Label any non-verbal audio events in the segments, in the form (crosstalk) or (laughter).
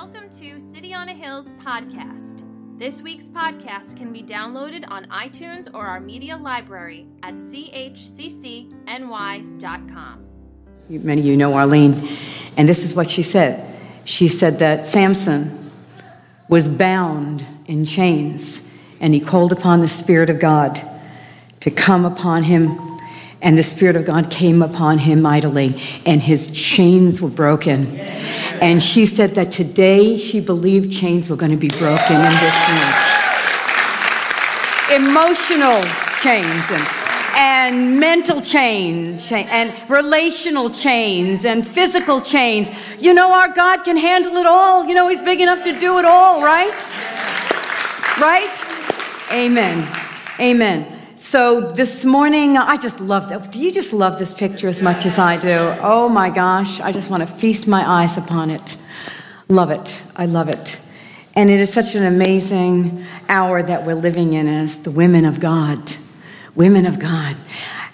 Welcome to City on a Hill's podcast. This week's podcast can be downloaded on iTunes or our media library at chccny.com. Many of you know Arlene, and this is what she said. She said that Samson was bound in chains, and he called upon the Spirit of God to come upon him, and the Spirit of God came upon him mightily, and his chains were broken. And she said that today she believed chains were going to be broken in this room. Emotional chains and, and mental chains and relational chains and physical chains. You know, our God can handle it all. You know, He's big enough to do it all, right? Right? Amen. Amen. So this morning, I just love that. Do you just love this picture as much as I do? Oh my gosh, I just want to feast my eyes upon it. Love it. I love it. And it is such an amazing hour that we're living in as the women of God. Women of God.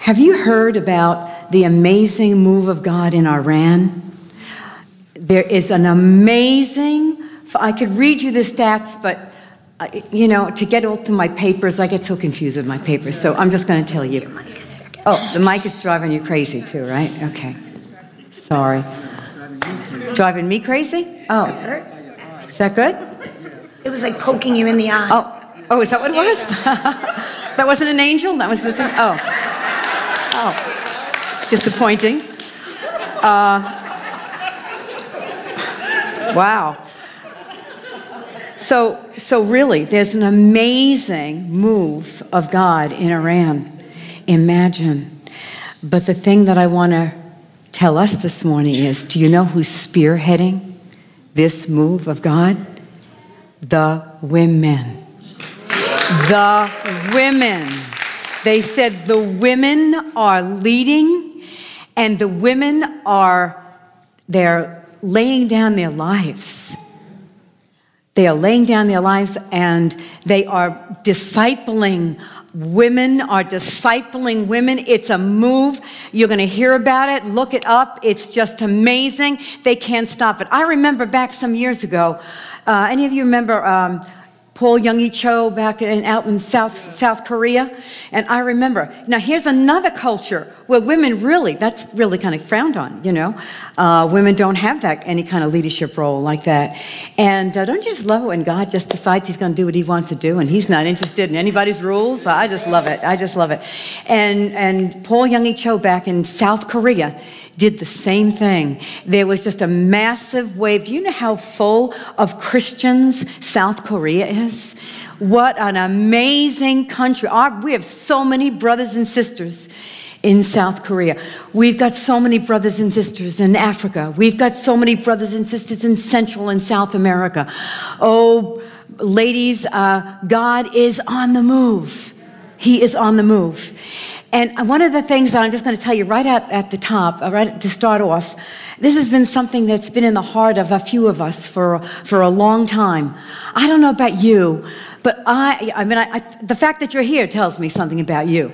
Have you heard about the amazing move of God in Iran? There is an amazing, I could read you the stats, but you know, to get all to my papers, I get so confused with my papers. So I'm just going to tell you. Oh, the mic is driving you crazy too, right? Okay. Sorry. Driving me crazy? Oh. Is that good? It was like poking you in the eye. Oh. Oh, is that what it was? (laughs) that wasn't an angel? That was the thing? Oh. Oh. Disappointing. Uh, wow. So, so really, there's an amazing move of God in Iran. Imagine. But the thing that I want to tell us this morning is do you know who's spearheading this move of God? The women. The women. They said the women are leading and the women are they're laying down their lives they are laying down their lives and they are discipling women, are discipling women. It's a move. You're going to hear about it. Look it up. It's just amazing. They can't stop it. I remember back some years ago, uh, any of you remember um, Paul Young Cho back in, out in South, South Korea. And I remember, now here's another culture where women really, that's really kind of frowned on, you know. Uh, women don't have that, any kind of leadership role like that. And uh, don't you just love it when God just decides he's going to do what he wants to do and he's not interested in anybody's rules? I just love it. I just love it. And, and Paul Young Cho back in South Korea, did the same thing. There was just a massive wave. Do you know how full of Christians South Korea is? What an amazing country. Our, we have so many brothers and sisters in South Korea. We've got so many brothers and sisters in Africa. We've got so many brothers and sisters in Central and South America. Oh, ladies, uh, God is on the move. He is on the move. And one of the things that I'm just going to tell you right at, at the top, uh, right to start off, this has been something that's been in the heart of a few of us for, for a long time. I don't know about you, but I, I mean, I, I, the fact that you're here tells me something about you.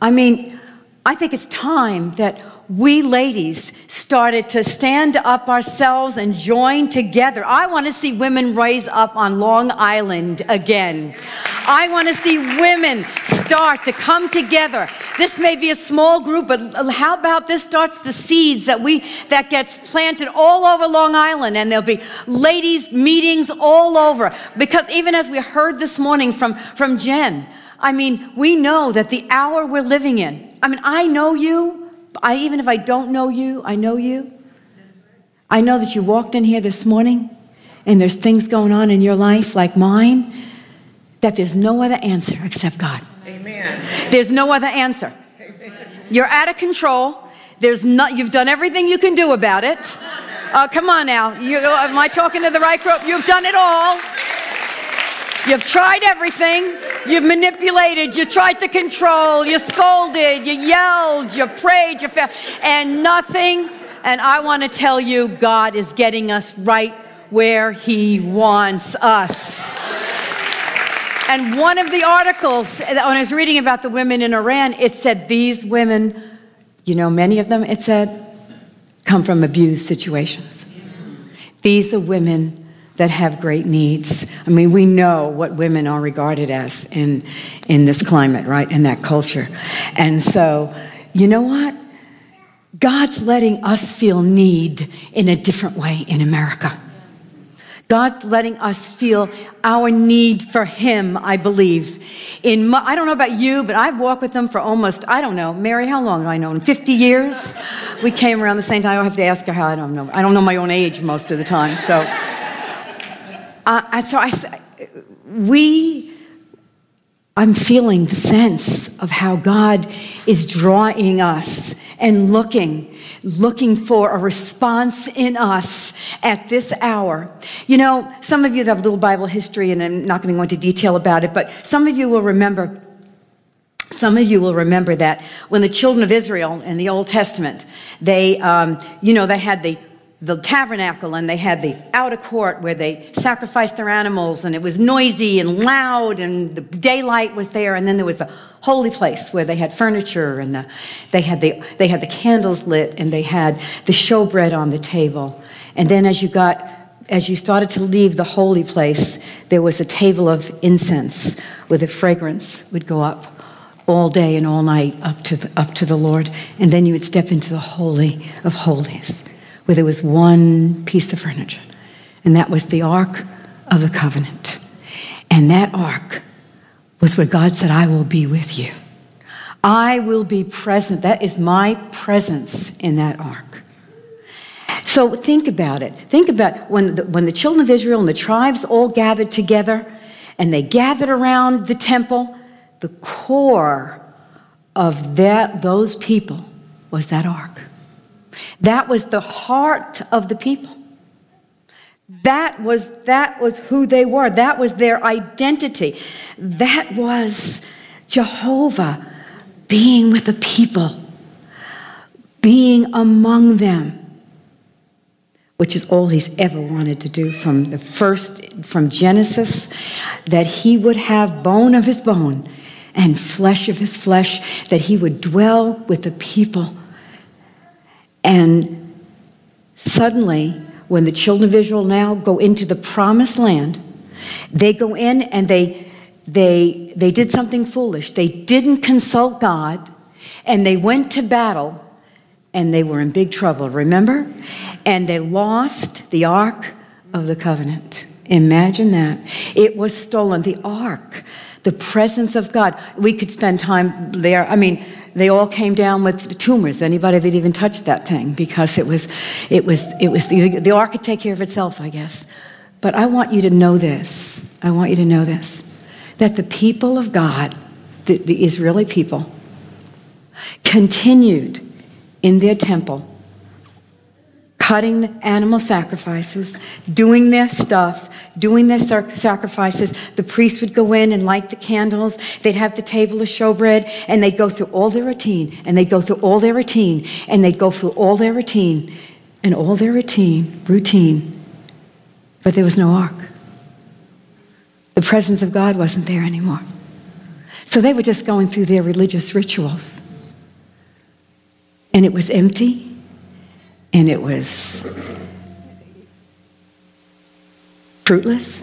I mean, I think it's time that we ladies started to stand up ourselves and join together. I want to see women rise up on Long Island again. I want to see women start to come together. This may be a small group, but how about this starts the seeds that we that gets planted all over Long Island, and there'll be ladies' meetings all over. Because even as we heard this morning from, from Jen, I mean, we know that the hour we're living in. I mean, I know you. I even if I don't know you, I know you. I know that you walked in here this morning and there's things going on in your life like mine that there's no other answer except God. Amen. There's no other answer. You're out of control. There's not, you've done everything you can do about it. Uh, come on now. You, am I talking to the right group? You've done it all. You've tried everything. You've manipulated. You tried to control. You scolded. You yelled. You prayed. You failed. And nothing. And I want to tell you, God is getting us right where He wants us. And one of the articles, when I was reading about the women in Iran, it said these women, you know, many of them, it said, come from abused situations. These are women that have great needs. I mean, we know what women are regarded as in, in this climate, right? In that culture. And so, you know what? God's letting us feel need in a different way in America. God's letting us feel our need for Him, I believe. In my, I don't know about you, but I've walked with Him for almost, I don't know, Mary, how long have I known? 50 years? We came around the same time. I have to ask her how, I don't know. I don't know my own age most of the time. So, uh, so I, we, I'm feeling the sense of how God is drawing us and looking looking for a response in us at this hour. You know, some of you have a little Bible history, and I'm not going to go into detail about it, but some of you will remember. Some of you will remember that when the children of Israel in the Old Testament, they, um, you know, they had the the tabernacle and they had the outer court where they sacrificed their animals and it was noisy and loud and the daylight was there and then there was the holy place where they had furniture and the, they, had the, they had the candles lit and they had the showbread on the table. And then as you got as you started to leave the holy place, there was a table of incense where the fragrance would go up all day and all night up to the, up to the Lord. And then you would step into the Holy of Holies, where there was one piece of furniture, and that was the Ark of the Covenant. And that Ark was where God said, I will be with you. I will be present. That is my presence in that ark. So think about it. Think about when the, when the children of Israel and the tribes all gathered together and they gathered around the temple, the core of that, those people was that ark. That was the heart of the people. That was, that was who they were. That was their identity. That was Jehovah being with the people, being among them, which is all he's ever wanted to do from the first, from Genesis, that he would have bone of his bone and flesh of his flesh, that he would dwell with the people. And suddenly, when the children of Israel now go into the promised land, they go in and they, they, they did something foolish. They didn't consult God and they went to battle and they were in big trouble, remember? And they lost the Ark of the Covenant. Imagine that. It was stolen. The Ark, the presence of God. We could spend time there. I mean, they all came down with tumors. Anybody that even touched that thing, because it was, it was, it was the, the ark could take care of itself, I guess. But I want you to know this. I want you to know this that the people of God, the, the Israeli people, continued in their temple cutting animal sacrifices, doing their stuff, doing their sacrifices. The priest would go in and light the candles. They'd have the table of showbread, and they'd go through all their routine, and they'd go through all their routine, and they'd go through all their routine, and all their routine, routine. But there was no ark. The presence of God wasn't there anymore. So they were just going through their religious rituals. And it was empty and it was fruitless.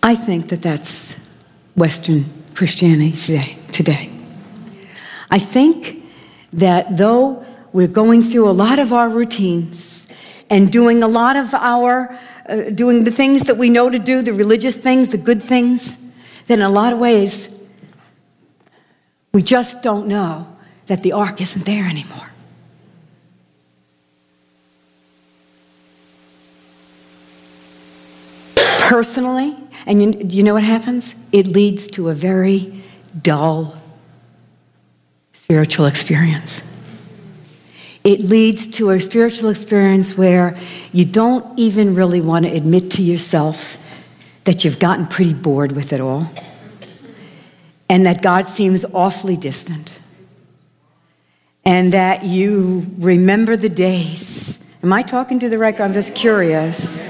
I think that that's Western Christianity today. today. I think that though we're going through a lot of our routines and doing a lot of our, uh, doing the things that we know to do, the religious things, the good things, then in a lot of ways, we just don't know that the ark isn't there anymore. Personally, and you, you know what happens? It leads to a very dull spiritual experience. It leads to a spiritual experience where you don't even really want to admit to yourself that you've gotten pretty bored with it all and that God seems awfully distant and that you remember the days. Am I talking to the right? I'm just curious.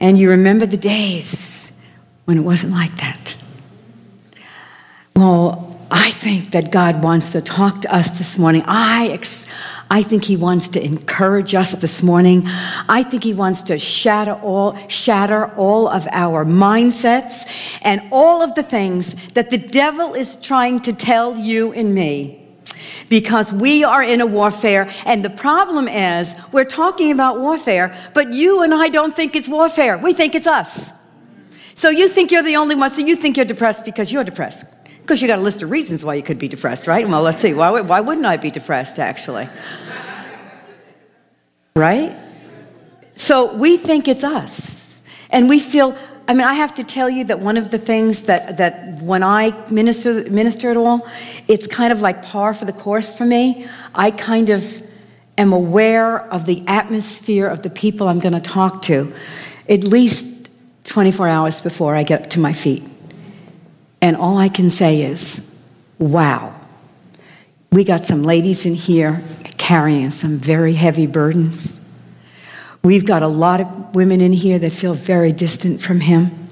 And you remember the days when it wasn't like that. Well, I think that God wants to talk to us this morning. I, ex- I think he wants to encourage us this morning. I think he wants to shatter all, shatter all of our mindsets and all of the things that the devil is trying to tell you and me. Because we are in a warfare, and the problem is we're talking about warfare, but you and I don't think it's warfare. We think it's us. So you think you're the only one, so you think you're depressed because you're depressed. Because you got a list of reasons why you could be depressed, right? Well, let's see. Why, why wouldn't I be depressed, actually? Right? So we think it's us. And we feel, I mean, I have to tell you that one of the things that, that when I minister, minister at all, it's kind of like par for the course for me. I kind of am aware of the atmosphere of the people I'm going to talk to at least 24 hours before I get to my feet. And all I can say is, wow. We got some ladies in here carrying some very heavy burdens. We've got a lot of women in here that feel very distant from Him.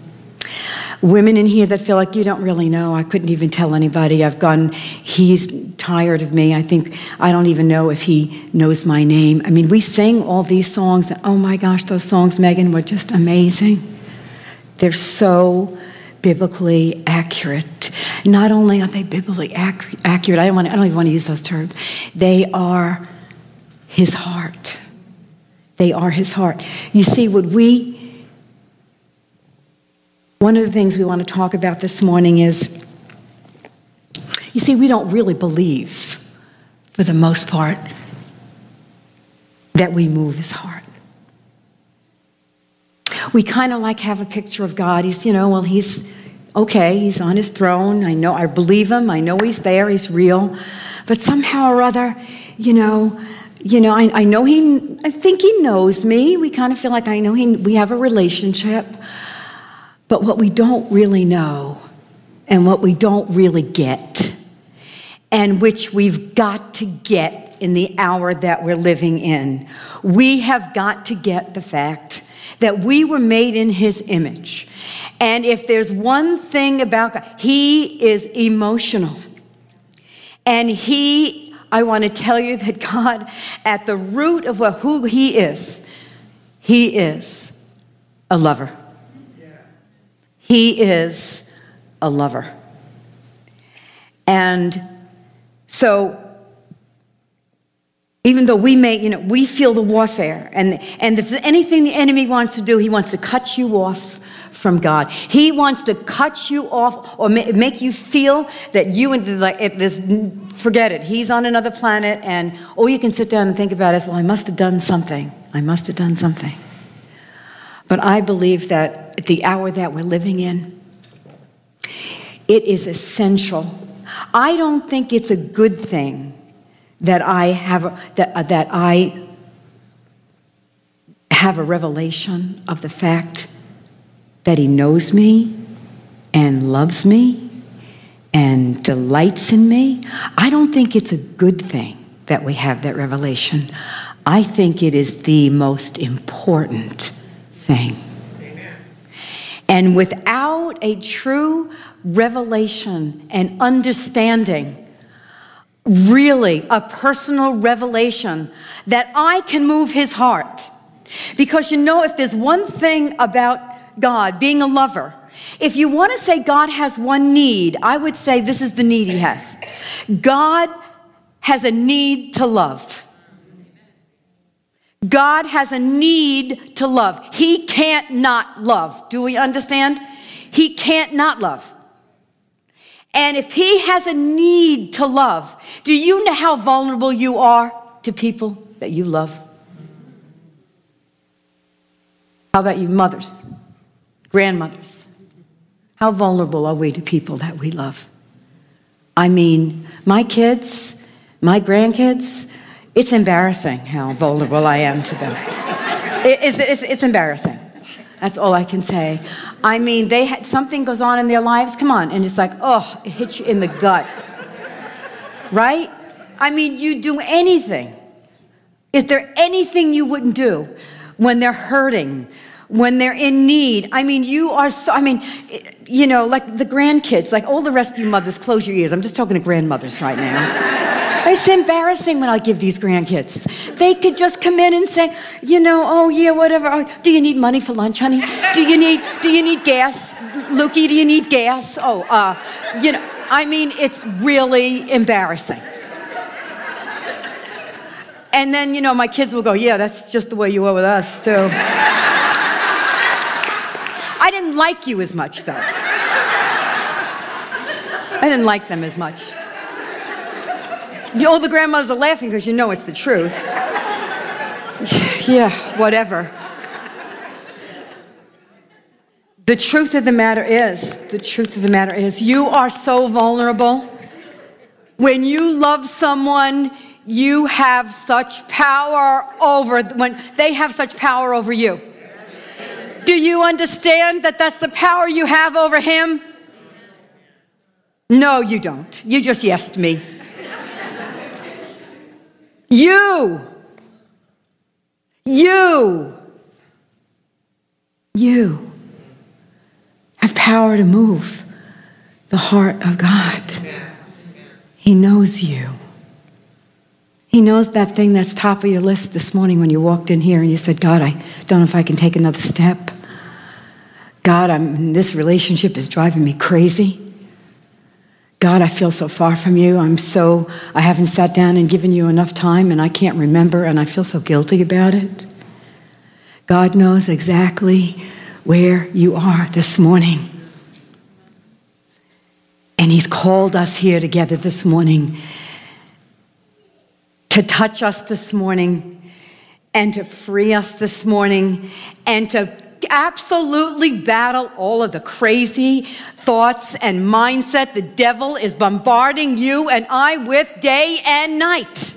Women in here that feel like you don't really know. I couldn't even tell anybody. I've gone, he's tired of me. I think, I don't even know if he knows my name. I mean, we sing all these songs. And, oh my gosh, those songs, Megan, were just amazing. They're so biblically accurate. Not only are they biblically accurate, I don't, want, I don't even want to use those terms, they are his heart. They are his heart. You see, what we, one of the things we want to talk about this morning is you see, we don't really believe, for the most part, that we move his heart we kind of like have a picture of God. He's, you know, well, he's okay, he's on his throne. I know, I believe him. I know he's there, he's real. But somehow or other, you know, you know, I, I know he, I think he knows me. We kind of feel like I know he, we have a relationship. But what we don't really know and what we don't really get, and which we've got to get in the hour that we're living in, we have got to get the fact that we were made in his image. And if there's one thing about God, he is emotional. And he, I want to tell you that God, at the root of what, who he is, he is a lover. He is a lover. And so even though we may, you know, we feel the warfare. And, and if anything the enemy wants to do, he wants to cut you off from God. He wants to cut you off or make you feel that you and like this, forget it. He's on another planet, and all you can sit down and think about is, well, I must have done something. I must have done something. But I believe that at the hour that we're living in, it is essential. I don't think it's a good thing that I have that, that I have a revelation of the fact that he knows me and loves me and delights in me. I don't think it's a good thing that we have that revelation. I think it is the most important thing. Amen. And without a true revelation and understanding really a personal revelation that I can move his heart. Because you know, if there's one thing about God being a lover, if you want to say God has one need, I would say this is the need he has. God has a need to love. God has a need to love. He can't not love. Do we understand? He can't not love. And if he has a need to love, do you know how vulnerable you are to people that you love? How about you, mothers, grandmothers? How vulnerable are we to people that we love? I mean, my kids, my grandkids, it's embarrassing how vulnerable I am to them. (laughs) it's, it's, it's embarrassing. That's all I can say. I mean, they had, something goes on in their lives, come on, and it's like, oh, it hits you in the gut. right? I mean, you do anything. Is there anything you wouldn't do when they're hurting, when they're in need? I mean, you are so, I mean, you know, like the grandkids, like all the rest of you mothers, close your ears. I'm just talking to grandmothers right now. (laughs) It's embarrassing when I give these grandkids. They could just come in and say, you know, oh yeah, whatever. Oh, do you need money for lunch, honey? Do you need do you need gas? Lukey, do you need gas? Oh, uh, you know, I mean, it's really embarrassing. And then, you know, my kids will go, yeah, that's just the way you are with us, too. I didn't like you as much, though. I didn't like them as much. You All the grandmothers are laughing because you know it's the truth. (laughs) yeah, whatever. The truth of the matter is, the truth of the matter is, you are so vulnerable. When you love someone, you have such power over when they have such power over you. Do you understand that that's the power you have over him? No, you don't. You just yesed me. you. You. You have power to move the heart of God. He knows you. He knows that thing that's top of your list this morning when you walked in here and you said, God, I don't know if I can take another step. God, I'm, this relationship is driving me crazy. God, I feel so far from you. I'm so, I haven't sat down and given you enough time and I can't remember and I feel so guilty about it. God knows exactly where you are this morning. And He's called us here together this morning to touch us this morning and to free us this morning and to absolutely battle all of the crazy thoughts and mindset the devil is bombarding you and I with day and night.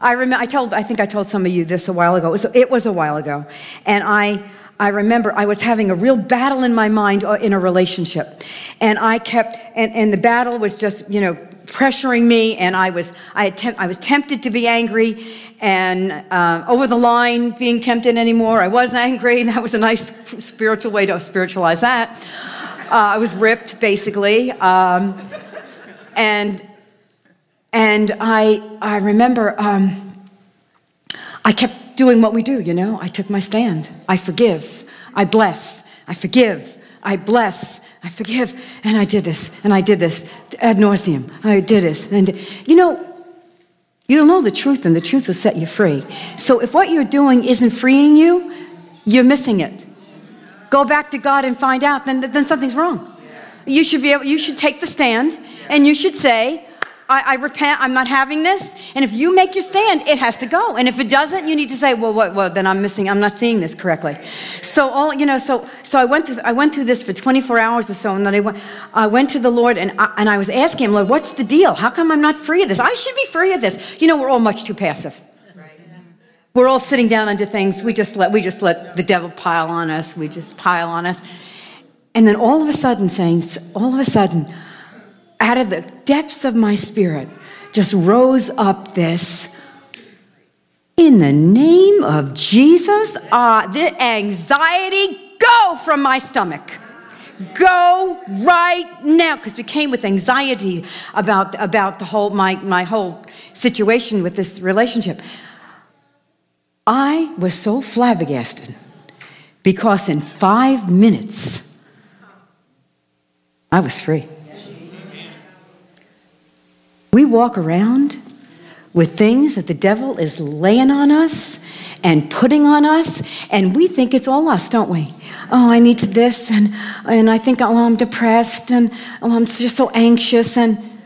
I remember I told I think I told some of you this a while ago. It was, it was a while ago. And I I remember I was having a real battle in my mind uh, in a relationship. And I kept, and, and the battle was just, you know, pressuring me, and I was, I, I was tempted to be angry and uh, over the line being tempted anymore. I was angry, that was a nice spiritual way to spiritualize that. Uh, I was ripped, basically. Um, and and I, I remember um, I kept doing what we do, you know. I took my stand. I forgive. I bless. I forgive. I bless. I forgive. And I did this, and I did this ad nauseum. I did this. And, you know, you'll know the truth, and the truth will set you free. So if what you're doing isn't freeing you, you're missing it. Go back to God and find out, then, then something's wrong. You should be able, you should take the stand, and you should say, I, I, repent, I'm not having this. And if you make your stand, it has to go. And if it doesn't, you need to say, well, what, well, then I'm missing, I'm not seeing this correctly. So all, you know, so, so I went through, I went through this for 24 hours or so, and then I went, I went to the Lord and I, and I was asking him, Lord, what's the deal? How come I'm not free of this? I should be free of this. You know, we're all much too passive. We're all sitting down under things. We just let, we just let the devil pile on us. We just pile on us. And then all of a sudden, saints, all of a sudden, out of the depths of my spirit just rose up this in the name of Jesus, uh, the anxiety go from my stomach. Go right now. Because we came with anxiety about, about the whole, my, my whole situation with this relationship. I was so flabbergasted because in five minutes, I was free. We walk around with things that the devil is laying on us and putting on us, and we think it's all us, don't we? Oh, I need to this, and, and I think, oh, I'm depressed, and oh, I'm just so anxious, and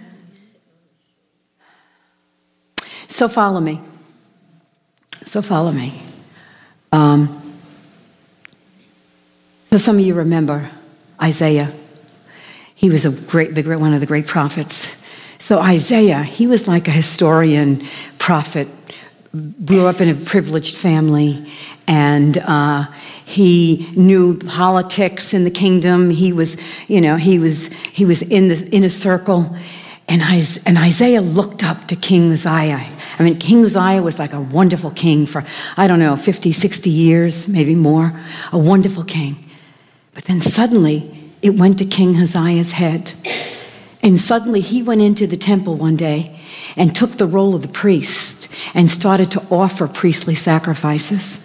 so follow me. So follow me. Um, so some of you remember Isaiah. He was a great, the great, one of the great prophets. So Isaiah, he was like a historian, prophet, grew up in a privileged family, and uh, he knew politics in the kingdom. He was, you know, he was he was in the in a circle, and, and Isaiah looked up to King Uzziah. I mean, King Uzziah was like a wonderful king for I don't know 50, 60 years, maybe more, a wonderful king. But then suddenly it went to King Uzziah's head And suddenly he went into the temple one day and took the role of the priest and started to offer priestly sacrifices.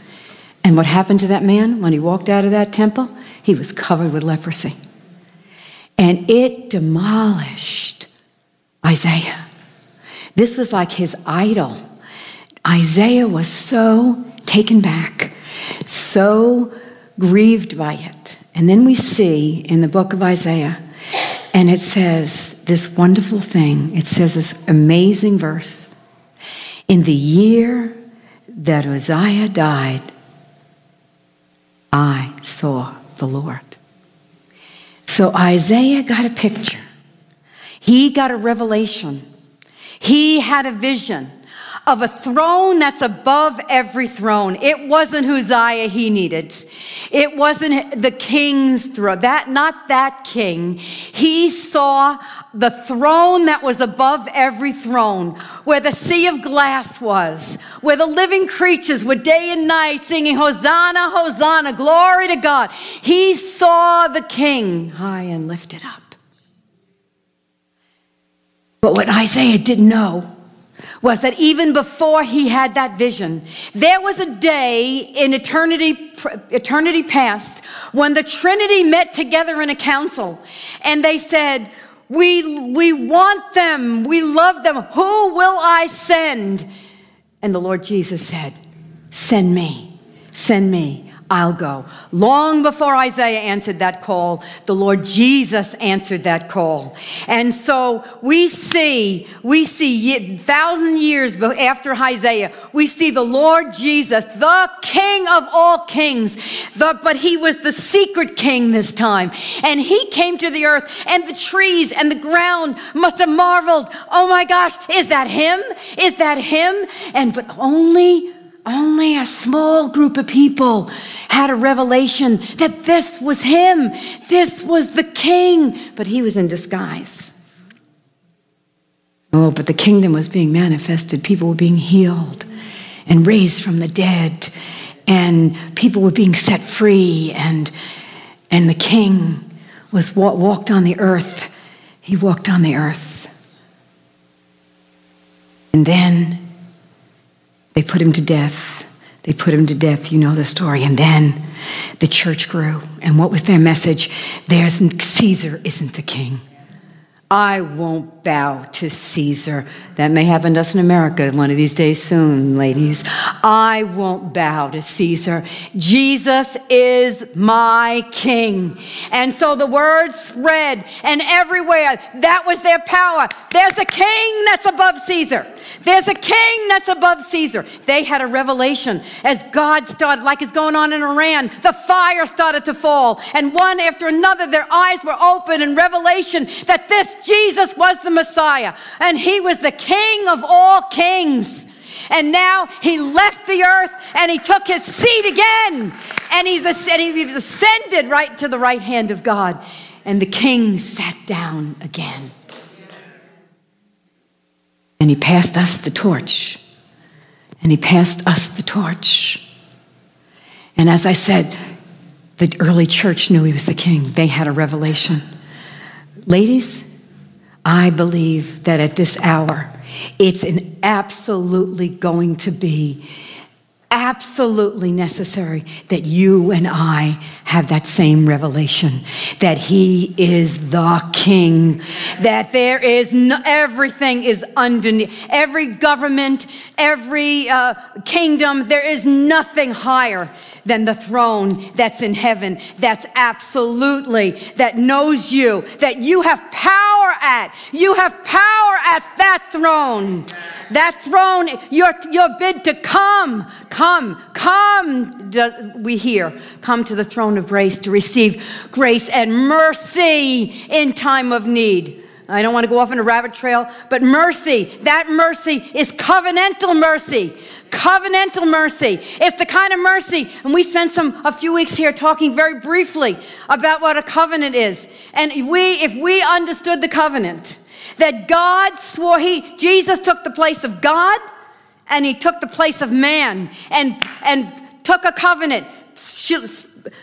And what happened to that man when he walked out of that temple? He was covered with leprosy. And it demolished Isaiah. This was like his idol. Isaiah was so taken back, so grieved by it. And then we see in the book of Isaiah, and it says this wonderful thing. It says this amazing verse. In the year that Uzziah died, I saw the Lord. So Isaiah got a picture. He got a revelation. He had a vision of a throne that's above every throne. It wasn't Uzziah he needed. It wasn't the king's throne. That not that king. He saw the throne that was above every throne, where the sea of glass was, where the living creatures were day and night singing Hosanna, Hosanna, glory to God. He saw the king high and lifted up. But what Isaiah didn't know was that even before he had that vision, there was a day in eternity, eternity past when the Trinity met together in a council and they said, we, we want them, we love them. Who will I send? And the Lord Jesus said, Send me, send me. I'll go. Long before Isaiah answered that call, the Lord Jesus answered that call. And so we see, we see thousand years after Isaiah, we see the Lord Jesus, the King of all kings, the, but he was the secret king this time. And he came to the earth and the trees and the ground must have marveled. Oh my gosh, is that him? Is that him? And but only only a small group of people had a revelation that this was him. This was the king, but he was in disguise. Oh, but the kingdom was being manifested. People were being healed and raised from the dead, and people were being set free, and, and the king was walked on the earth. He walked on the earth. And then they put him to death. They put him to death. You know the story. And then the church grew. And what was their message? There's Caesar isn't the king. I won't bow to Caesar. That may happen to us in America one of these days soon, ladies. I won't bow to Caesar. Jesus is my king. And so the word spread, and everywhere that was their power. There's a king that's above Caesar. There's a king that's above Caesar. They had a revelation as God started, like it's going on in Iran. The fire started to fall, and one after another, their eyes were open in revelation that this Jesus was the Messiah, and he was the King of all kings. And now he left the earth and he took his seat again. And he's ascended right to the right hand of God. And the king sat down again. And he passed us the torch. And he passed us the torch. And as I said, the early church knew he was the king. They had a revelation. Ladies, I believe that at this hour, it's an absolutely going to be absolutely necessary that you and I have that same revelation that He is the King, that there is no, everything is underneath, every government, every uh, kingdom, there is nothing higher than the throne that's in heaven, that's absolutely, that knows you, that you have power at. You have power at that throne. That throne, your, your bid to come, come, come, we hear, come to the throne of grace to receive grace and mercy in time of need. I don't want to go off on a rabbit trail, but mercy, that mercy is covenantal mercy covenantal mercy. It's the kind of mercy, and we spent some a few weeks here talking very briefly about what a covenant is. And we, if we understood the covenant, that God swore he Jesus took the place of God and he took the place of man and and took a covenant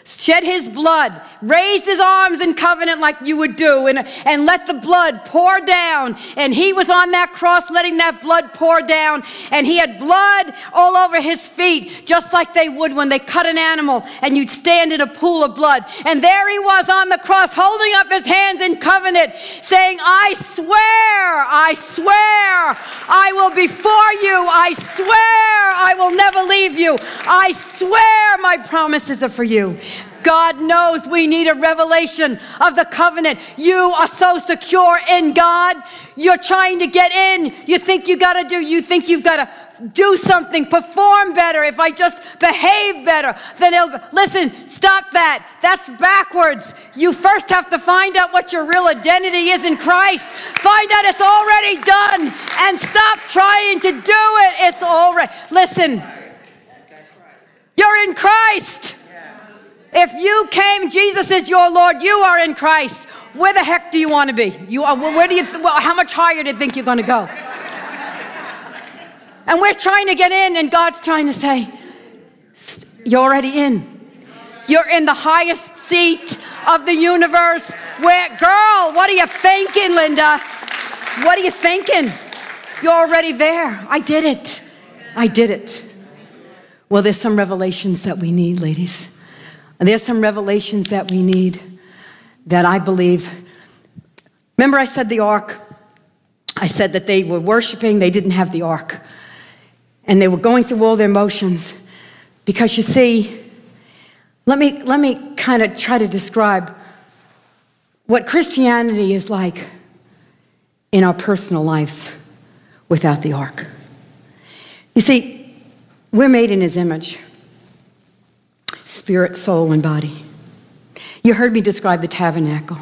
shed his blood, raised his arms in covenant like you would do, and, and let the blood pour down. And he was on that cross letting that blood pour down. And he had blood all over his feet, just like they would when they cut an animal and you'd stand in a pool of blood. And there he was on the cross, holding up his hands in covenant, saying, I swear, I swear, I will be for you. I swear, I will never leave you. I swear, my promises are for you. God knows we need a revelation of the covenant. You are so secure in God. You're trying to get in. You think you got to do, you think you've got to do something, perform better, if I just behave better, then it'll. Listen, stop that. That's backwards. You first have to find out what your real identity is in Christ. Find out it's already done and stop trying to do it. It's already. Listen, you're in Christ. If you came, Jesus is your Lord, you are in Christ. Where the heck do you want to be? You are, where do you, th- well, how much higher do you think you're going to go? And we're trying to get in, and God's trying to say, You're already in. You're in the highest seat of the universe. Where, girl, what are you thinking, Linda? What are you thinking? You're already there. I did it. I did it. Well, there's some revelations that we need, ladies. And there's some revelations that we need that I believe. Remember, I said the ark? I said that they were worshiping, they didn't have the ark. And they were going through all their motions. Because you see, let me, let me kind of try to describe what Christianity is like in our personal lives without the ark. You see, we're made in his image spirit, soul, and body. You heard me describe the tabernacle.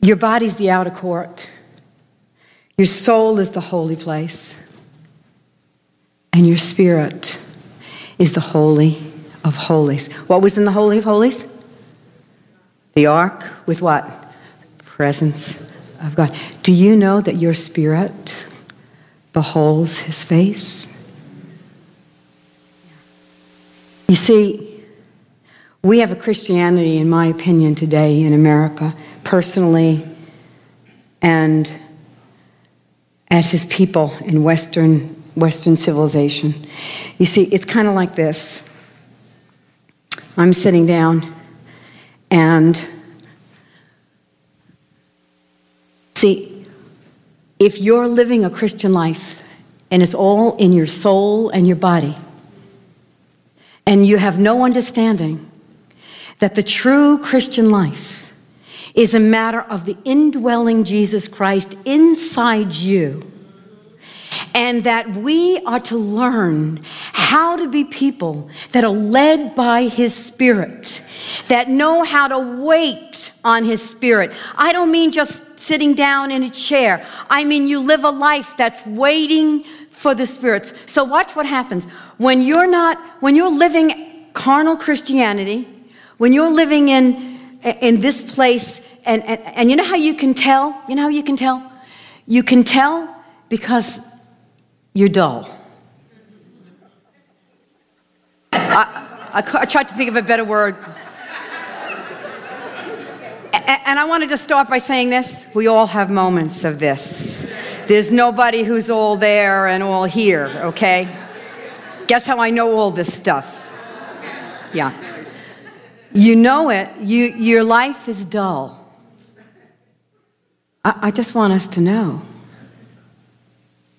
Your body's the outer court, your soul is the holy place, and your spirit is the holy of holies. What was in the holy of holies? The ark with what? Presence of God. Do you know that your spirit beholds his face? You see, we have a Christianity, in my opinion, today in America, personally, and as his people in Western, Western civilization. You see, it's kind of like this. I'm sitting down, and see, if you're living a Christian life and it's all in your soul and your body, and you have no understanding that the true Christian life is a matter of the indwelling Jesus Christ inside you. And that we are to learn how to be people that are led by His Spirit, that know how to wait on His Spirit. I don't mean just sitting down in a chair, I mean you live a life that's waiting for the spirits. So watch what happens. When you're not, when you're living carnal Christianity, when you're living in, in this place, and, and, and you know how you can tell? You know how you can tell? You can tell because you're dull. I, I, I tried to think of a better word. And I want to just start by saying this. We all have moments of this. There's nobody who's all there and all here, okay? Guess how I know all this stuff? Yeah. You know it. You, your life is dull. I, I just want us to know.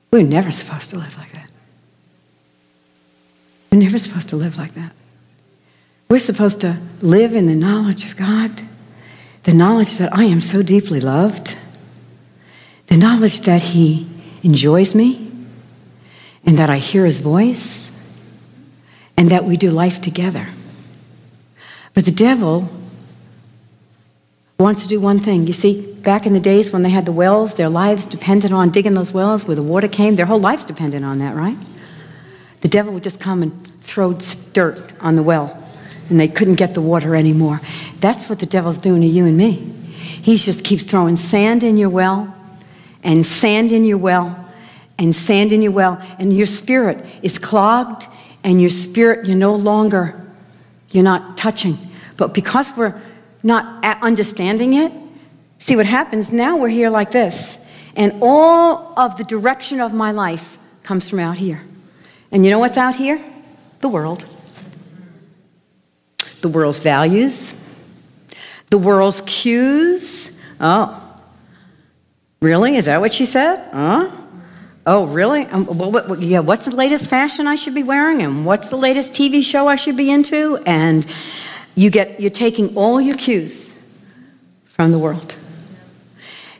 We're never supposed to live like that. We're never supposed to live like that. We're supposed to live in the knowledge of God, the knowledge that I am so deeply loved the knowledge that He enjoys me and that I hear His voice and that we do life together. But the devil wants to do one thing. You see, back in the days when they had the wells, their lives depended on digging those wells where the water came. Their whole lives depended on that, right? The devil would just come and throw dirt on the well, and they couldn't get the water anymore. That's what the devil's doing to you and me. He just keeps throwing sand in your well and sand in your well and sand in your well and your spirit is clogged and your spirit you're no longer You're not touching. But because we're not understanding it, see what happens? Now we're here like this. And all of the direction of my life comes from out here. And you know what's out here? The world. The world's values, the world's cues. Oh, really? Is that what she said? Huh? Oh, really? Um, what, what, yeah, what's the latest fashion I should be wearing? And what's the latest TV show I should be into? And you get, you're taking all your cues from the world.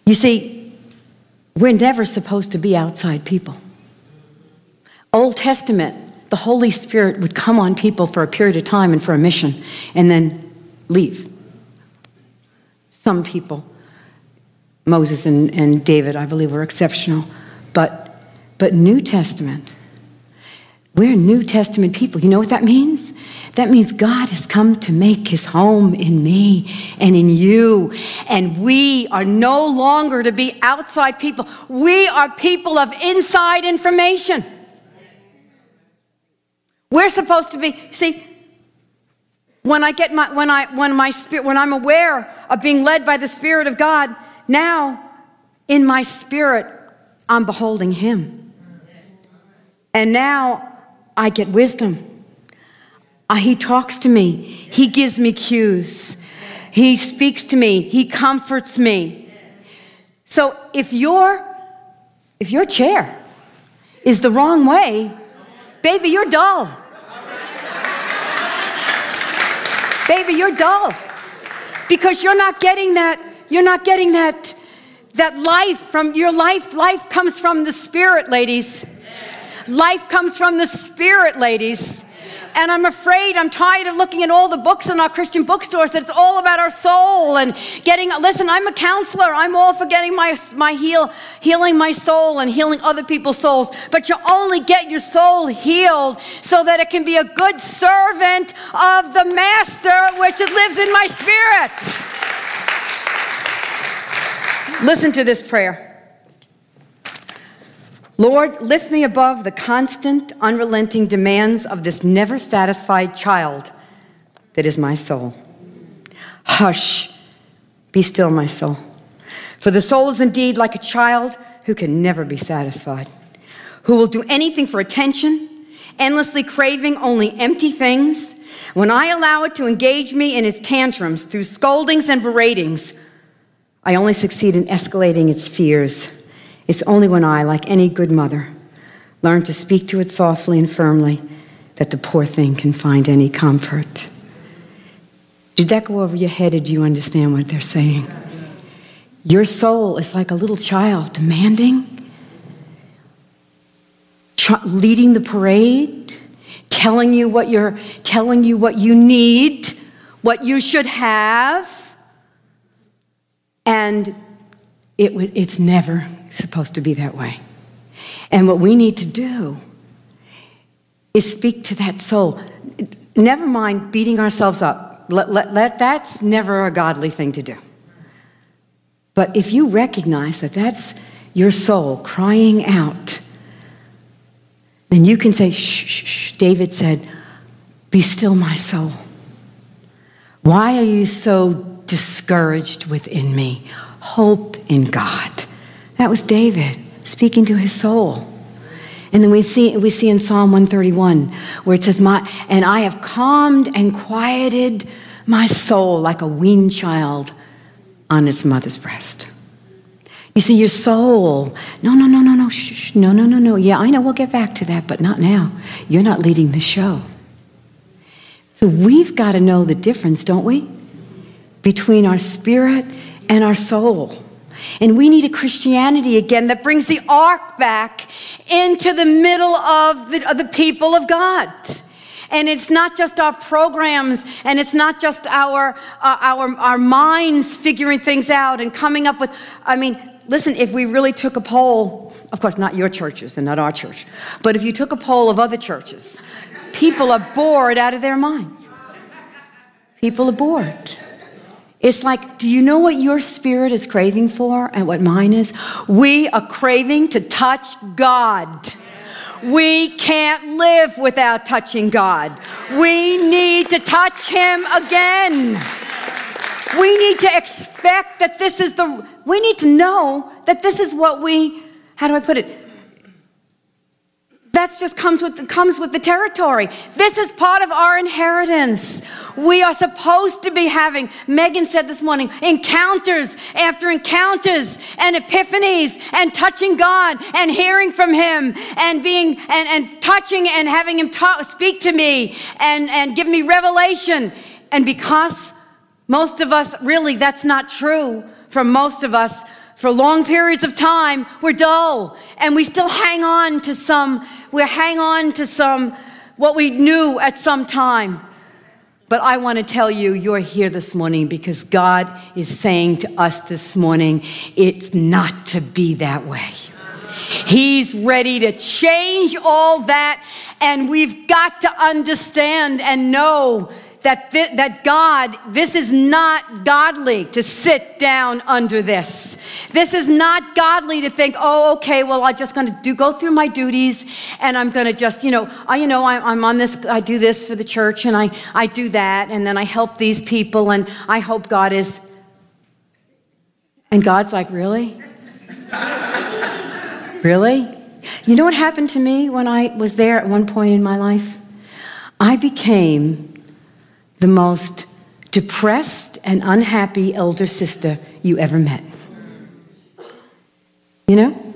You see, we're never supposed to be outside people. Old Testament, the Holy Spirit would come on people for a period of time and for a mission and then leave. Some people, Moses and, and David, I believe, were exceptional. But, but New Testament, we're New Testament people. You know what that means? That means God has come to make his home in me and in you. And we are no longer to be outside people. We are people of inside information. We're supposed to be, see, when I get my, when I, when my spirit, when I'm aware of being led by the Spirit of God, now in my spirit, I'm beholding Him. And now I get wisdom. Uh, he talks to me, He gives me cues, He speaks to me, He comforts me. So if your if your chair is the wrong way, baby, you're dull. baby, you're dull. Because you're not getting that, you're not getting that that life from your life life comes from the spirit ladies. Life comes from the spirit ladies. And I'm afraid I'm tired of looking at all the books in our Christian bookstores that it's all about our soul and getting listen I'm a counselor. I'm all for getting my my heal healing my soul and healing other people's souls. But you only get your soul healed so that it can be a good servant of the master which lives in my spirit Listen to this prayer. Lord, lift me above the constant, unrelenting demands of this never satisfied child that is my soul. Hush, be still, my soul. For the soul is indeed like a child who can never be satisfied, who will do anything for attention, endlessly craving only empty things. When I allow it to engage me in its tantrums through scoldings and beratings, I only succeed in escalating its fears. It's only when I, like any good mother, learn to speak to it softly and firmly that the poor thing can find any comfort. Did that go over your head, or do you understand what they're saying? Your soul is like a little child, demanding, leading the parade, telling you what you're, telling you what you need, what you should have and it, it's never supposed to be that way. And what we need to do is speak to that soul. Never mind beating ourselves up. Let, let, let, that's never a godly thing to do. But if you recognize that that's your soul crying out, then you can say, shh, shh, shh. David said, Be still, my soul. Why are you so discouraged within me. Hope in God. That was David speaking to his soul. And then we see, we see in Psalm 131 where it says, my, And I have calmed and quieted my soul like a weaned child on its mother's breast. You see, your soul, no, no, no, no, no, shh, shh, no, no, no, no. Yeah, I know we'll get back to that, but not now. You're not leading the show. So we've got to know the difference, don't we? Between our spirit and our soul. And we need a Christianity again that brings the ark back into the middle of the, of the people of God. And it's not just our programs and it's not just our, uh, our, our minds figuring things out and coming up with, I mean, listen, if we really took a poll, of course, not your churches and not our church, but if you took a poll of other churches, people are bored out of their minds. People are bored. It's like, do you know what your spirit is craving for and what mine is? We are craving to touch God. We can't live without touching God. We need to touch Him again. We need to expect that this is the, we need to know that this is what we, how do I put it? That just comes with, comes with the territory. This is part of our inheritance. We are supposed to be having, Megan said this morning, encounters after encounters and epiphanies and touching God and hearing from Him and being and, and touching and having Him talk, speak to me and, and give me revelation. And because most of us, really, that's not true for most of us, for long periods of time, we're dull and we still hang on to some, we hang on to some, what we knew at some time. But I want to tell you, you're here this morning because God is saying to us this morning, it's not to be that way. He's ready to change all that, and we've got to understand and know that, th- that God, this is not godly to sit down under this. This is not godly to think, oh, okay, well, I'm just going to do go through my duties, and I'm going to just, you know, I, you know, I, I'm on this, I do this for the church, and I, I do that, and then I help these people, and I hope God is. And God's like, really? (laughs) really? You know what happened to me when I was there at one point in my life? I became the most depressed and unhappy elder sister you ever met. You know?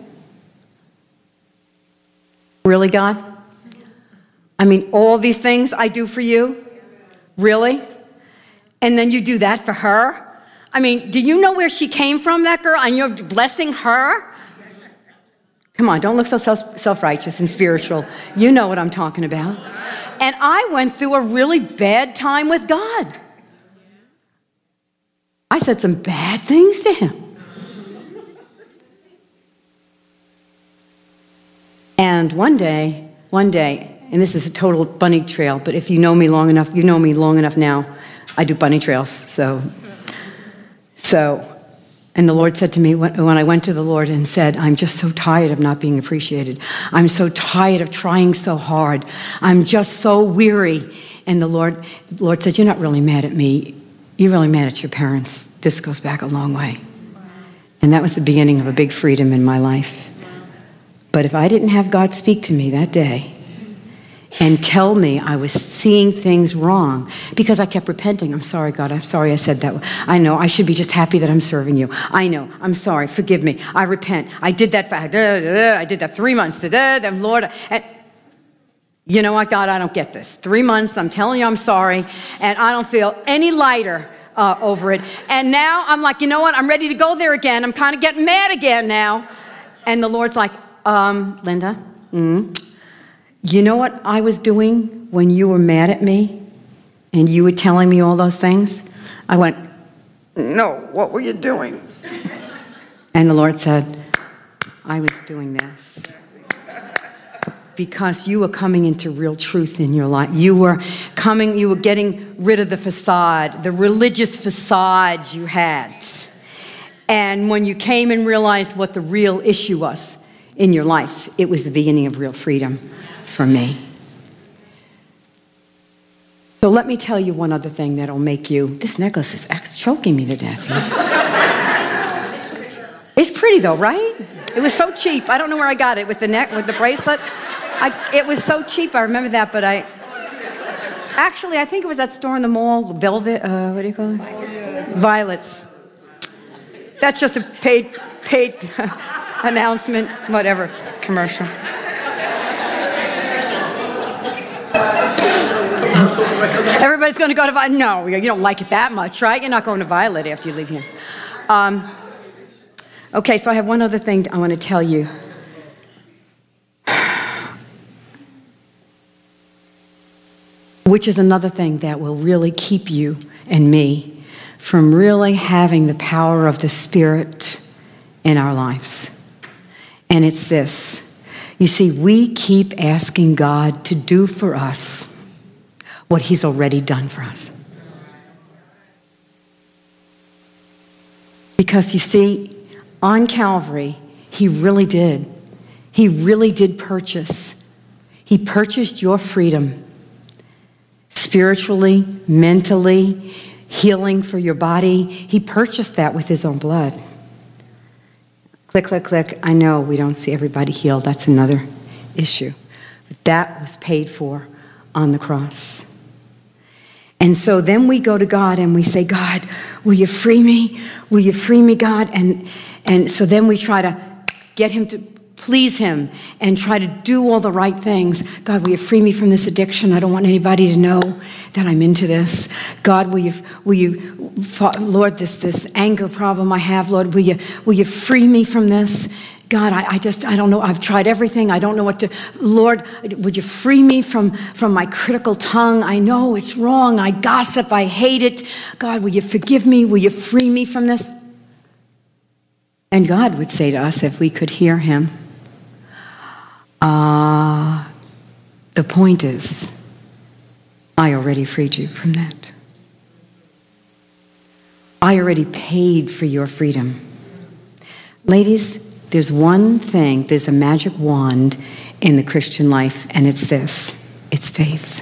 Really, God? I mean, all these things I do for you? Really? And then you do that for her? I mean, do you know where she came from, that girl, and you're blessing her? Come on, don't look so self righteous and spiritual. You know what I'm talking about. And I went through a really bad time with God. I said some bad things to him. And one day, one day, and this is a total bunny trail, but if you know me long enough, you know me long enough now, I do bunny trails. So, so and the Lord said to me when, I went to the Lord and said, I'm just so tired of not being appreciated. I'm so tired of trying so hard. I'm just so weary. And the Lord, the Lord said, You're not really mad at me. You're really mad at your parents. This goes back a long way. And that was the beginning of a big freedom in my life. But if I didn't have God speak to me that day, and tell me I was seeing things wrong because I kept repenting. I'm sorry, God. I'm sorry I said that. I know. I should be just happy that I'm serving you. I know. I'm sorry. Forgive me. I repent. I did that for, I did that three months. Then, Lord, and, you know what, God? I don't get this. Three months. I'm telling you I'm sorry. And I don't feel any lighter uh, over it. And now I'm like, you know what? I'm ready to go there again. I'm kind of getting mad again now. And the Lord's like, um, Linda, mm, you know what I was doing when you were mad at me and you were telling me all those things? I went, No, what were you doing? And the Lord said, I was doing this. Because you were coming into real truth in your life. You were coming, you were getting rid of the facade, the religious facade you had. And when you came and realized what the real issue was in your life, it was the beginning of real freedom for me. So let me tell you one other thing that'll make you. This necklace is choking me to death. (laughs) it's pretty though, right? It was so cheap. I don't know where I got it with the neck, with the bracelet. I, it was so cheap. I remember that, but I actually I think it was that store in the mall, the Velvet. Uh, what do you call it? Violets. That's just a paid paid (laughs) announcement, whatever commercial. (laughs) Everybody's going to go to Violet. No, you don't like it that much, right? You're not going to Violet after you leave here. Um, okay, so I have one other thing I want to tell you. (sighs) Which is another thing that will really keep you and me from really having the power of the Spirit in our lives. And it's this. You see, we keep asking God to do for us what he's already done for us. Because you see, on Calvary, he really did. He really did purchase He purchased your freedom spiritually, mentally, healing for your body. He purchased that with his own blood. Click, click, click. I know we don't see everybody healed. That's another issue. But that was paid for on the cross. And so then we go to God and we say, God, will you free me? Will you free me, God? And, and so then we try to get him to please him and try to do all the right things. God, will you free me from this addiction? I don't want anybody to know that I'm into this. God, will you, will you, Lord, this, this anger problem I have, Lord, will you, will you free me from this? God, I, I, just, I don't know. I've tried everything. I don't know what to. Lord, would you free me from, from my critical tongue? I know it's wrong. I gossip. I hate it. God, will you forgive me? Will you free me from this? And God would say to us, if we could hear Him, Ah, uh, the point is, I already freed you from that. I already paid for your freedom. Ladies, there's one thing, there's a magic wand in the Christian life, and it's this it's faith.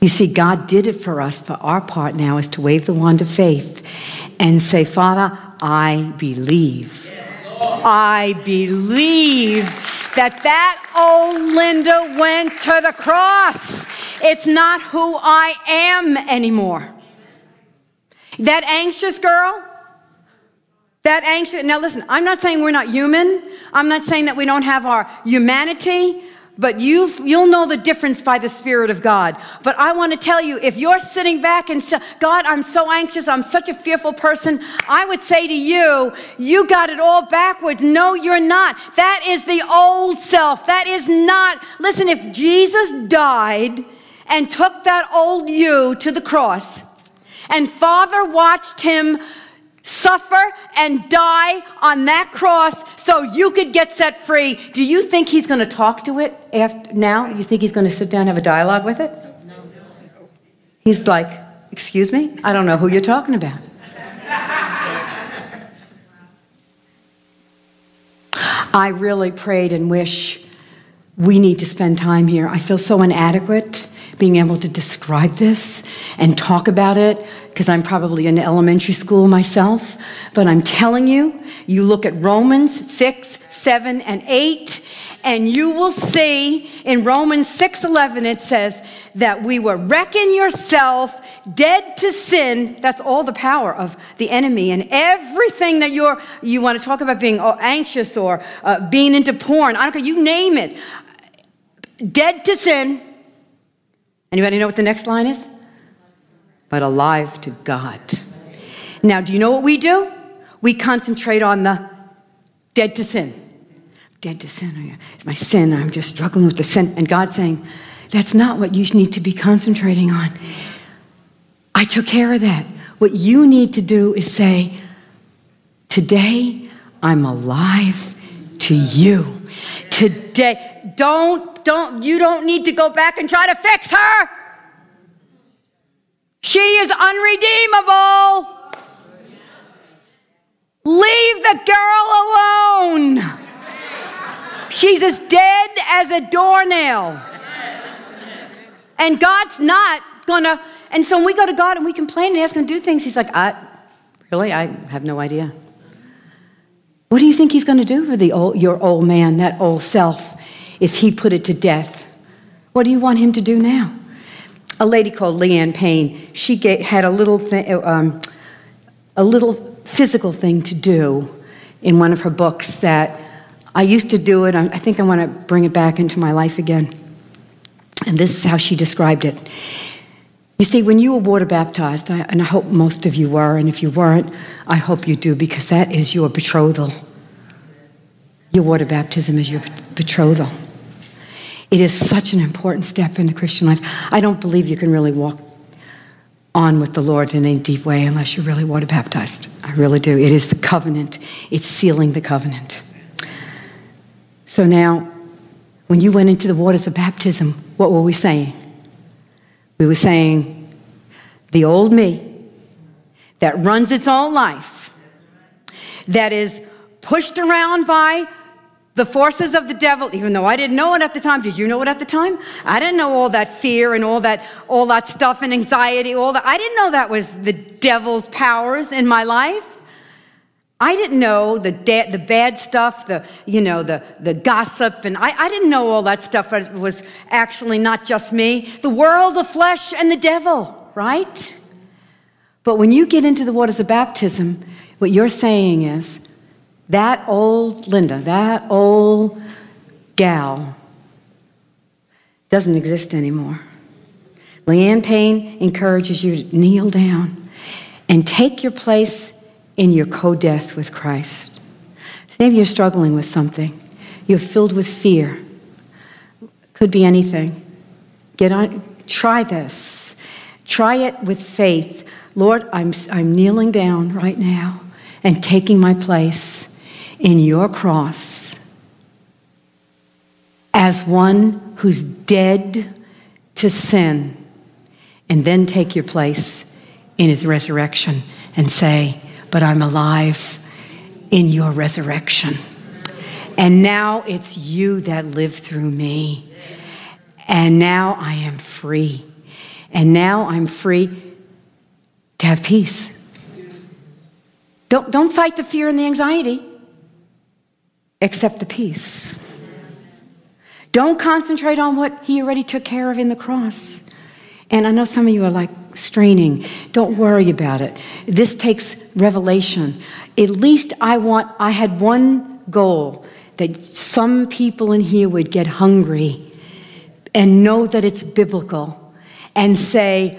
You see, God did it for us, but our part now is to wave the wand of faith and say, Father, I believe. I believe that that old Linda went to the cross. It's not who I am anymore. That anxious girl, that anxious, now listen, I'm not saying we're not human. I'm not saying that we don't have our humanity but you you'll know the difference by the Spirit of God. But I want to tell you if you're sitting back and say, God, I'm so anxious, I'm such a fearful person, I would say to you, you got it all backwards. No, you're not. That is the old self. That is not. Listen, if Jesus died and took that old you to the cross, and Father watched him suffer and die on that cross so you could get set free. Do you think he's going to talk to it after now? You think he's going to sit down and have a dialogue with it? No. He's like, "Excuse me? I don't know who you're talking about." I really prayed and wish we need to spend time here. I feel so inadequate being able to describe this and talk about it because I'm probably in elementary school myself. But I'm telling you, you look at Romans 6, 7, and 8, and you will see in Romans 6:11 it says that we were reckon yourself dead to sin. That's all the power of the enemy and everything that you're you want to talk about being anxious or uh, being into porn. I don't care. You name it. Dead to sin. Anybody know what the next line is? But alive to God. Now, do you know what we do? We concentrate on the dead to sin. Dead to sin. Oh it's my sin. I'm just struggling with the sin. And God's saying, that's not what you need to be concentrating on. I took care of that. What you need to do is say, Today, I'm alive to you. Today, don't, don't, you don't need to go back and try to fix her. She is unredeemable. Leave the girl alone. She's as dead as a doornail. And God's not gonna, and so when we go to God and we complain and ask Him to do things, He's like, I, really? I have no idea. What do you think He's gonna do for the old, your old man, that old self, if He put it to death? What do you want Him to do now? A lady called Leanne Payne, she had a little thing, um, a little physical thing to do in one of her books that I used to do it. I think I want to bring it back into my life again. And this is how she described it. You see, when you were water baptized, and I hope most of you were, and if you weren't, I hope you do, because that is your betrothal. Your water baptism is your betrothal. It is such an important step in the Christian life. I don't believe you can really walk on with the Lord in a deep way unless you're really water baptized. I really do. It is the covenant, it's sealing the covenant. So now, when you went into the waters of baptism, what were we saying? We were saying, the old me that runs its own life, that is pushed around by The forces of the devil, even though I didn't know it at the time. Did you know it at the time? I didn't know all that fear and all that, all that stuff and anxiety, all that. I didn't know that was the devil's powers in my life. I didn't know the, the bad stuff, the, you know, the, the gossip, and I, I didn't know all that stuff but it was actually not just me. The world, the flesh, and the devil, right? But when you get into the waters of baptism, what you're saying is that old Linda, that old gal, doesn't exist anymore. Leanne Payne encourages you to kneel down and take your place in your co death with Christ. Maybe you're struggling with something, you're filled with fear. Could be anything. Get on, try this. Try it with faith. Lord, I'm, I'm kneeling down right now and taking my place in your cross as one who's dead to sin, and then take your place in his resurrection and say, But I'm alive in your resurrection. And now it's you that live through me. And now I am free. And now I'm free to have peace. Don't, don't fight the fear and the anxiety, accept the peace. Don't concentrate on what he already took care of in the cross. And I know some of you are like straining. Don't worry about it. This takes revelation. At least I want, I had one goal that some people in here would get hungry and know that it's biblical and say,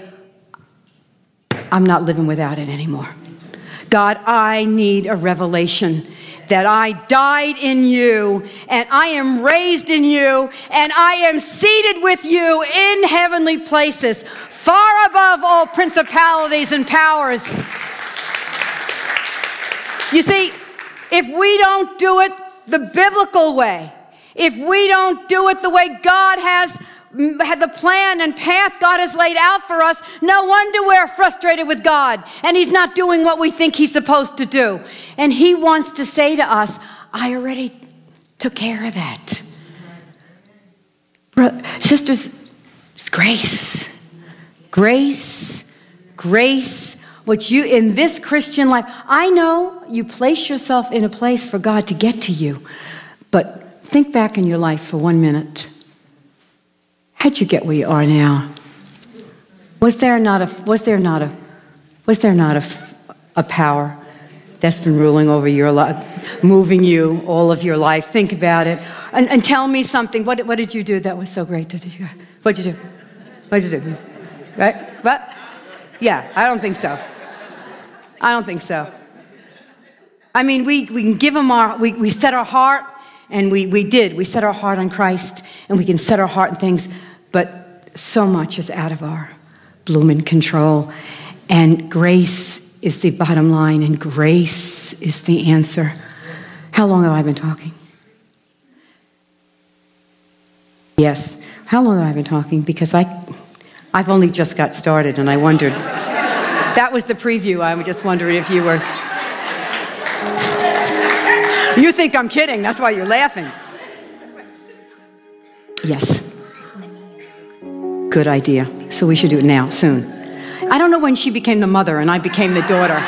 I'm not living without it anymore. God, I need a revelation that I died in you and I am raised in you and I am seated with you in heavenly places, far above all principalities and powers. You see, if we don't do it the biblical way, if we don't do it the way God has the plan and path God has laid out for us, no wonder we're frustrated with God and He's not doing what we think He's supposed to do. And He wants to say to us, I already took care of that. sisters, it's grace. Grace, grace. What you, in this Christian life, I know you place yourself in a place for God to get to you, but think back in your life for one minute. How'd you get where you are now? Was there not a, was there not a, was there not a, a power that's been ruling over your life, moving you all of your life? Think about it. And, and tell me something. What, what did you do that was so great? Did you, what did you do? What did you do? Right? What? Yeah, I don't think so. I don't think so. I mean, we, we can give them our, we, we set our heart, and we, we did. We set our heart on Christ, and we can set our heart on things but so much is out of our blooming control. And grace is the bottom line, and grace is the answer. How long have I been talking? Yes. How long have I been talking? Because I, I've only just got started, and I wondered. (laughs) that was the preview. I was just wondering if you were. You think I'm kidding. That's why you're laughing. Yes. Good idea. So we should do it now, soon. I don't know when she became the mother and I became the daughter,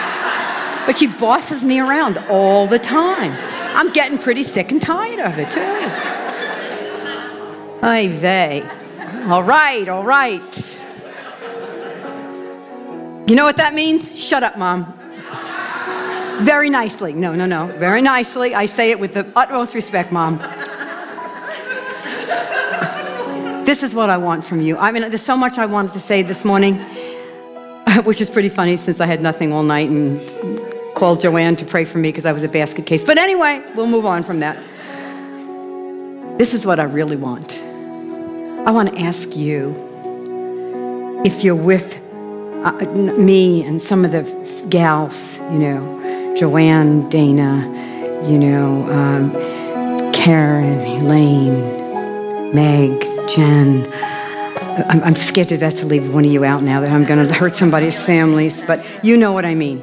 but she bosses me around all the time. I'm getting pretty sick and tired of it, too. Ay vey. All right, all right. You know what that means? Shut up, Mom. Very nicely. No, no, no. Very nicely. I say it with the utmost respect, Mom. This is what I want from you. I mean, there's so much I wanted to say this morning, (laughs) which is pretty funny since I had nothing all night and called Joanne to pray for me because I was a basket case. But anyway, we'll move on from that. This is what I really want. I want to ask you if you're with uh, me and some of the gals, you know, Joanne, Dana, you know, um, Karen, Elaine, Meg, Jen. I'm, I'm scared to death to leave one of you out now that I'm going to hurt somebody's families, but you know what I mean.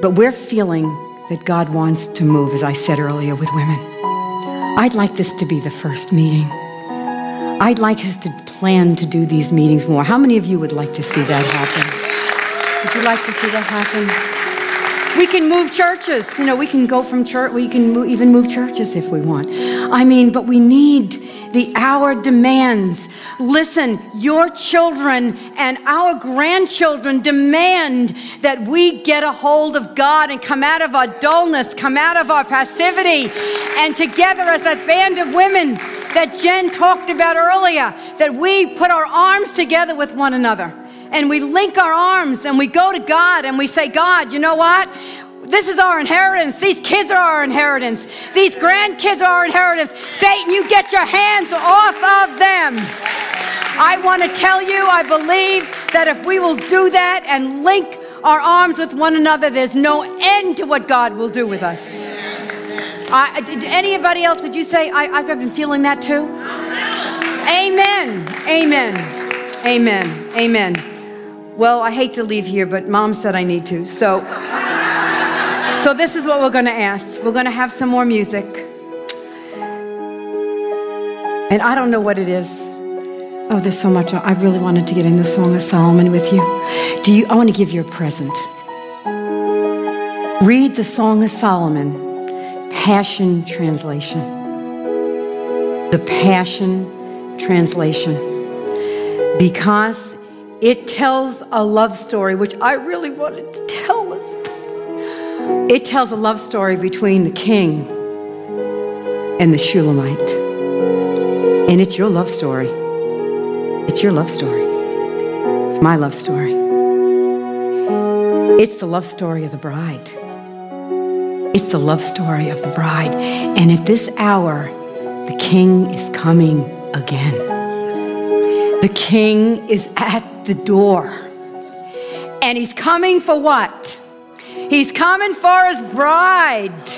But we're feeling that God wants to move, as I said earlier, with women. I'd like this to be the first meeting. I'd like us to plan to do these meetings more. How many of you would like to see that happen? Would you like to see that happen? We can move churches. You know, we can go from church, we can move, even move churches if we want. I mean, but we need the hour demands. Listen, your children and our grandchildren demand that we get a hold of God and come out of our dullness, come out of our passivity, and together as that band of women that Jen talked about earlier, that we put our arms together with one another and we link our arms and we go to God and we say, God, you know what? This is our inheritance. These kids are our inheritance. These grandkids are our inheritance. Satan, you get your hands off of them. I want to tell you, I believe that if we will do that and link our arms with one another, there's no end to what God will do with us. I, anybody else, would you say, I, I've been feeling that too? Amen. Amen. Amen. Amen. Well, I hate to leave here, but mom said I need to. So, so this is what we're going to ask. We're going to have some more music. And I don't know what it is. Oh, there's so much. I really wanted to get in the Song of Solomon with you. Do you? I want to give you a present. Read the Song of Solomon Passion Translation. The Passion Translation. Because it tells a love story, which I really wanted to tell us. It tells a love story between the king and the Shulamite. And it's your love story. It's your love story. It's my love story. It's the love story of the bride. It's the love story of the bride. And at this hour, the king is coming again. The king is at the door. And he's coming for what? He's coming for his bride.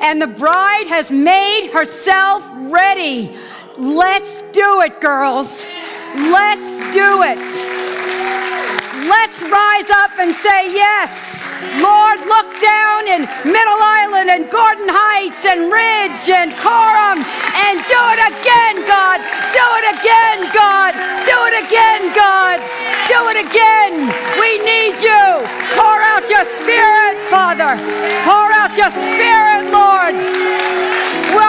And the bride has made herself ready. Let's do it, girls. Let's do it. Let's rise up and say yes. Lord, look down in Middle Island and Gordon Heights and Ridge and Coram and do it again, God. Do it again, God. Do it again, God. Do it again. We need you. Pour out your spirit, Father. Pour out your spirit, Lord.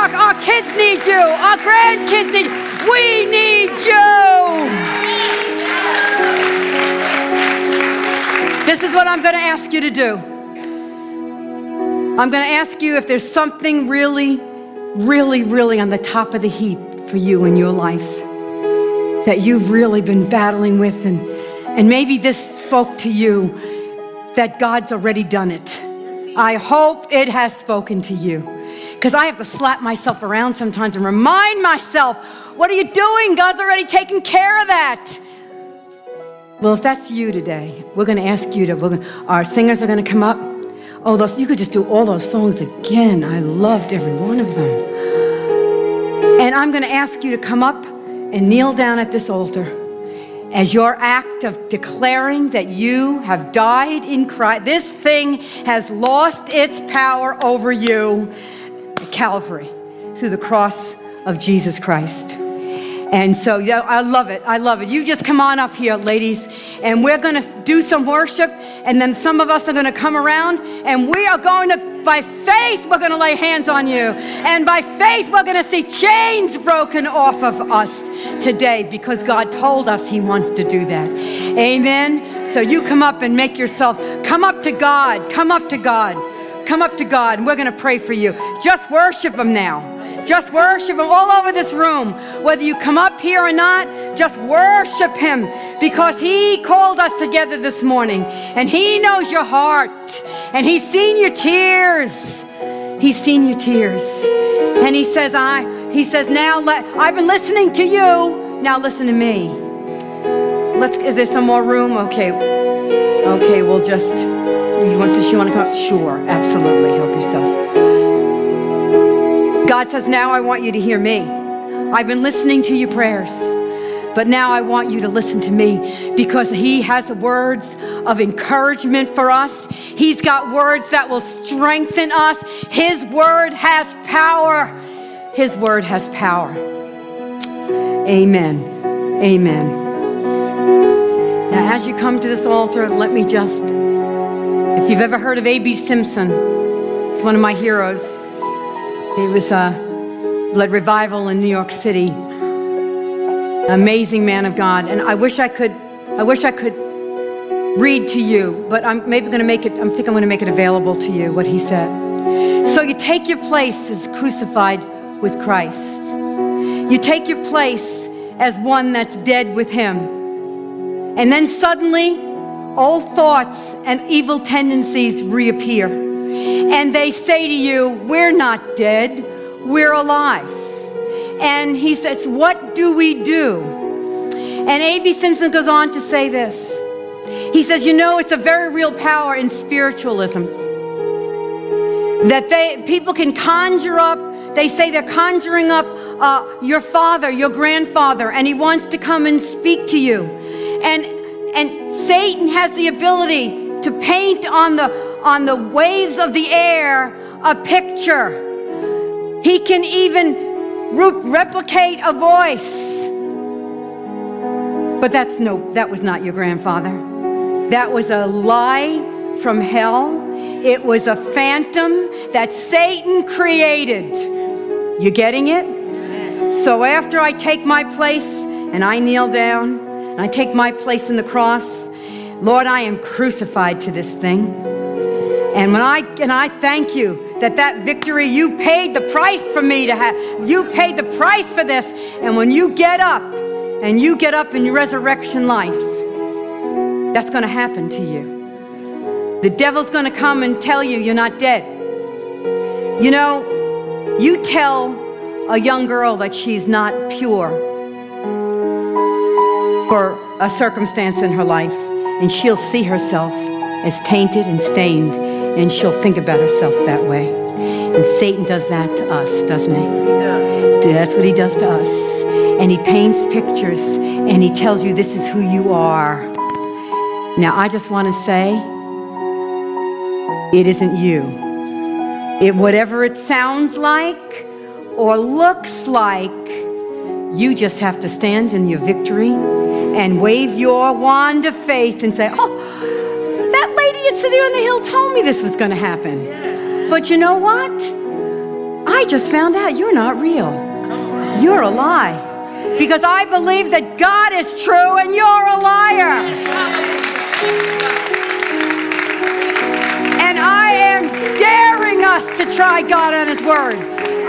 Our, our kids need you. Our grandkids need you. We need you. This is what I'm going to ask you to do. I'm going to ask you if there's something really, really, really on the top of the heap for you in your life that you've really been battling with, and, and maybe this spoke to you that God's already done it. I hope it has spoken to you. Because I have to slap myself around sometimes and remind myself, what are you doing? God's already taken care of that. Well, if that's you today, we're going to ask you to, gonna, our singers are going to come up. Oh, those, you could just do all those songs again. I loved every one of them. And I'm going to ask you to come up and kneel down at this altar as your act of declaring that you have died in Christ. This thing has lost its power over you at Calvary through the cross of Jesus Christ. And so, yeah, I love it. I love it. You just come on up here, ladies, and we're going to do some worship. And then some of us are going to come around, and we are going to, by faith, we're going to lay hands on you. And by faith, we're going to see chains broken off of us today because God told us He wants to do that. Amen. So you come up and make yourself, come up to God, come up to God, come up to God, and we're going to pray for you. Just worship Him now. Just worship Him all over this room. Whether you come up here or not, just worship Him because He called us together this morning and He knows your heart and He's seen your tears. He's seen your tears. And He says, I, He says, now let, I've been listening to you. Now listen to me. Let's, is there some more room? Okay. Okay, we'll just, you want, does she want to come up? Sure, absolutely. Help yourself. God says, Now I want you to hear me. I've been listening to your prayers, but now I want you to listen to me because He has words of encouragement for us. He's got words that will strengthen us. His word has power. His word has power. Amen. Amen. Now, as you come to this altar, let me just, if you've ever heard of A.B. Simpson, he's one of my heroes. He was a led revival in New York City. Amazing man of God. And I wish I could, I wish I could read to you, but I'm maybe going to make it, I think I'm going to make it available to you what he said. So you take your place as crucified with Christ. You take your place as one that's dead with him. And then suddenly, all thoughts and evil tendencies reappear. And they say to you, We're not dead, we're alive. And he says, What do we do? And A.B. Simpson goes on to say this. He says, You know, it's a very real power in spiritualism that they, people can conjure up, they say they're conjuring up uh, your father, your grandfather, and he wants to come and speak to you. And, and Satan has the ability to paint on the, on the waves of the air a picture. He can even re- replicate a voice. But that's no, that was not your grandfather. That was a lie from hell. It was a phantom that Satan created. You getting it? So after I take my place and I kneel down and I take my place in the cross, Lord, I am crucified to this thing. And when I and I thank you that that victory you paid the price for me to have. You paid the price for this. And when you get up and you get up in your resurrection life, that's going to happen to you. The devil's going to come and tell you you're not dead. You know, you tell a young girl that she's not pure for a circumstance in her life, and she'll see herself as tainted and stained, and she'll think about herself that way. And Satan does that to us, doesn't he? That's what he does to us. And he paints pictures and he tells you this is who you are. Now, I just want to say it isn't you. It, whatever it sounds like or looks like, you just have to stand in your victory and wave your wand of faith and say, Oh, that lady at City on the Hill told me this was going to happen. But you know what? I just found out you're not real. You're a lie. Because I believe that God is true and you're a liar. And I am daring us to try God on His Word.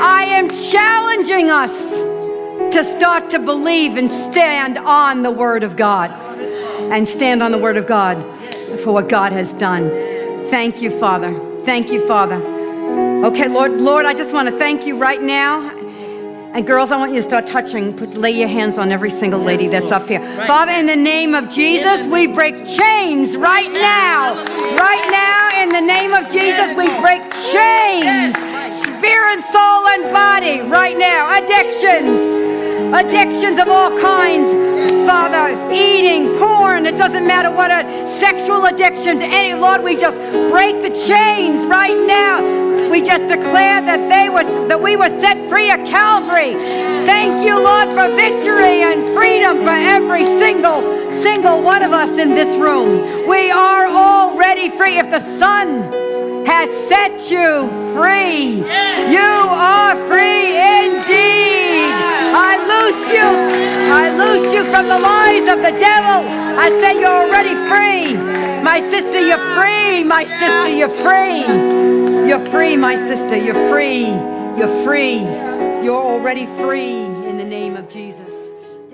I am challenging us to start to believe and stand on the Word of God. And stand on the Word of God for what God has done. Thank you, Father. Thank you, Father. Okay, Lord, Lord, I just want to thank you right now. And girls, I want you to start touching. Put, lay your hands on every single lady that's up here. Father, in the name of Jesus, we break chains right now. Right now, in the name of Jesus, we break chains. Spirit, soul, and body. Right now. Addictions. Addictions of all kinds. Father, eating, porn, it doesn't matter what a sexual addiction to any, Lord, we just break the chains right now. We just declare that they was that we were set free at Calvary. Thank you, Lord, for victory and freedom for every single single one of us in this room. We are already free. If the Son has set you free, you are free indeed. I loose you. I loose you from the lies of the devil. I say you're already free. My sister, you're free. My sister, you're free. You're free, my sister. You're free. You're free. You're already free in the name of Jesus.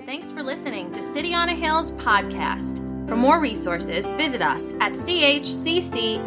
Thanks for listening to City on a Hill's podcast. For more resources, visit us at chccny.com.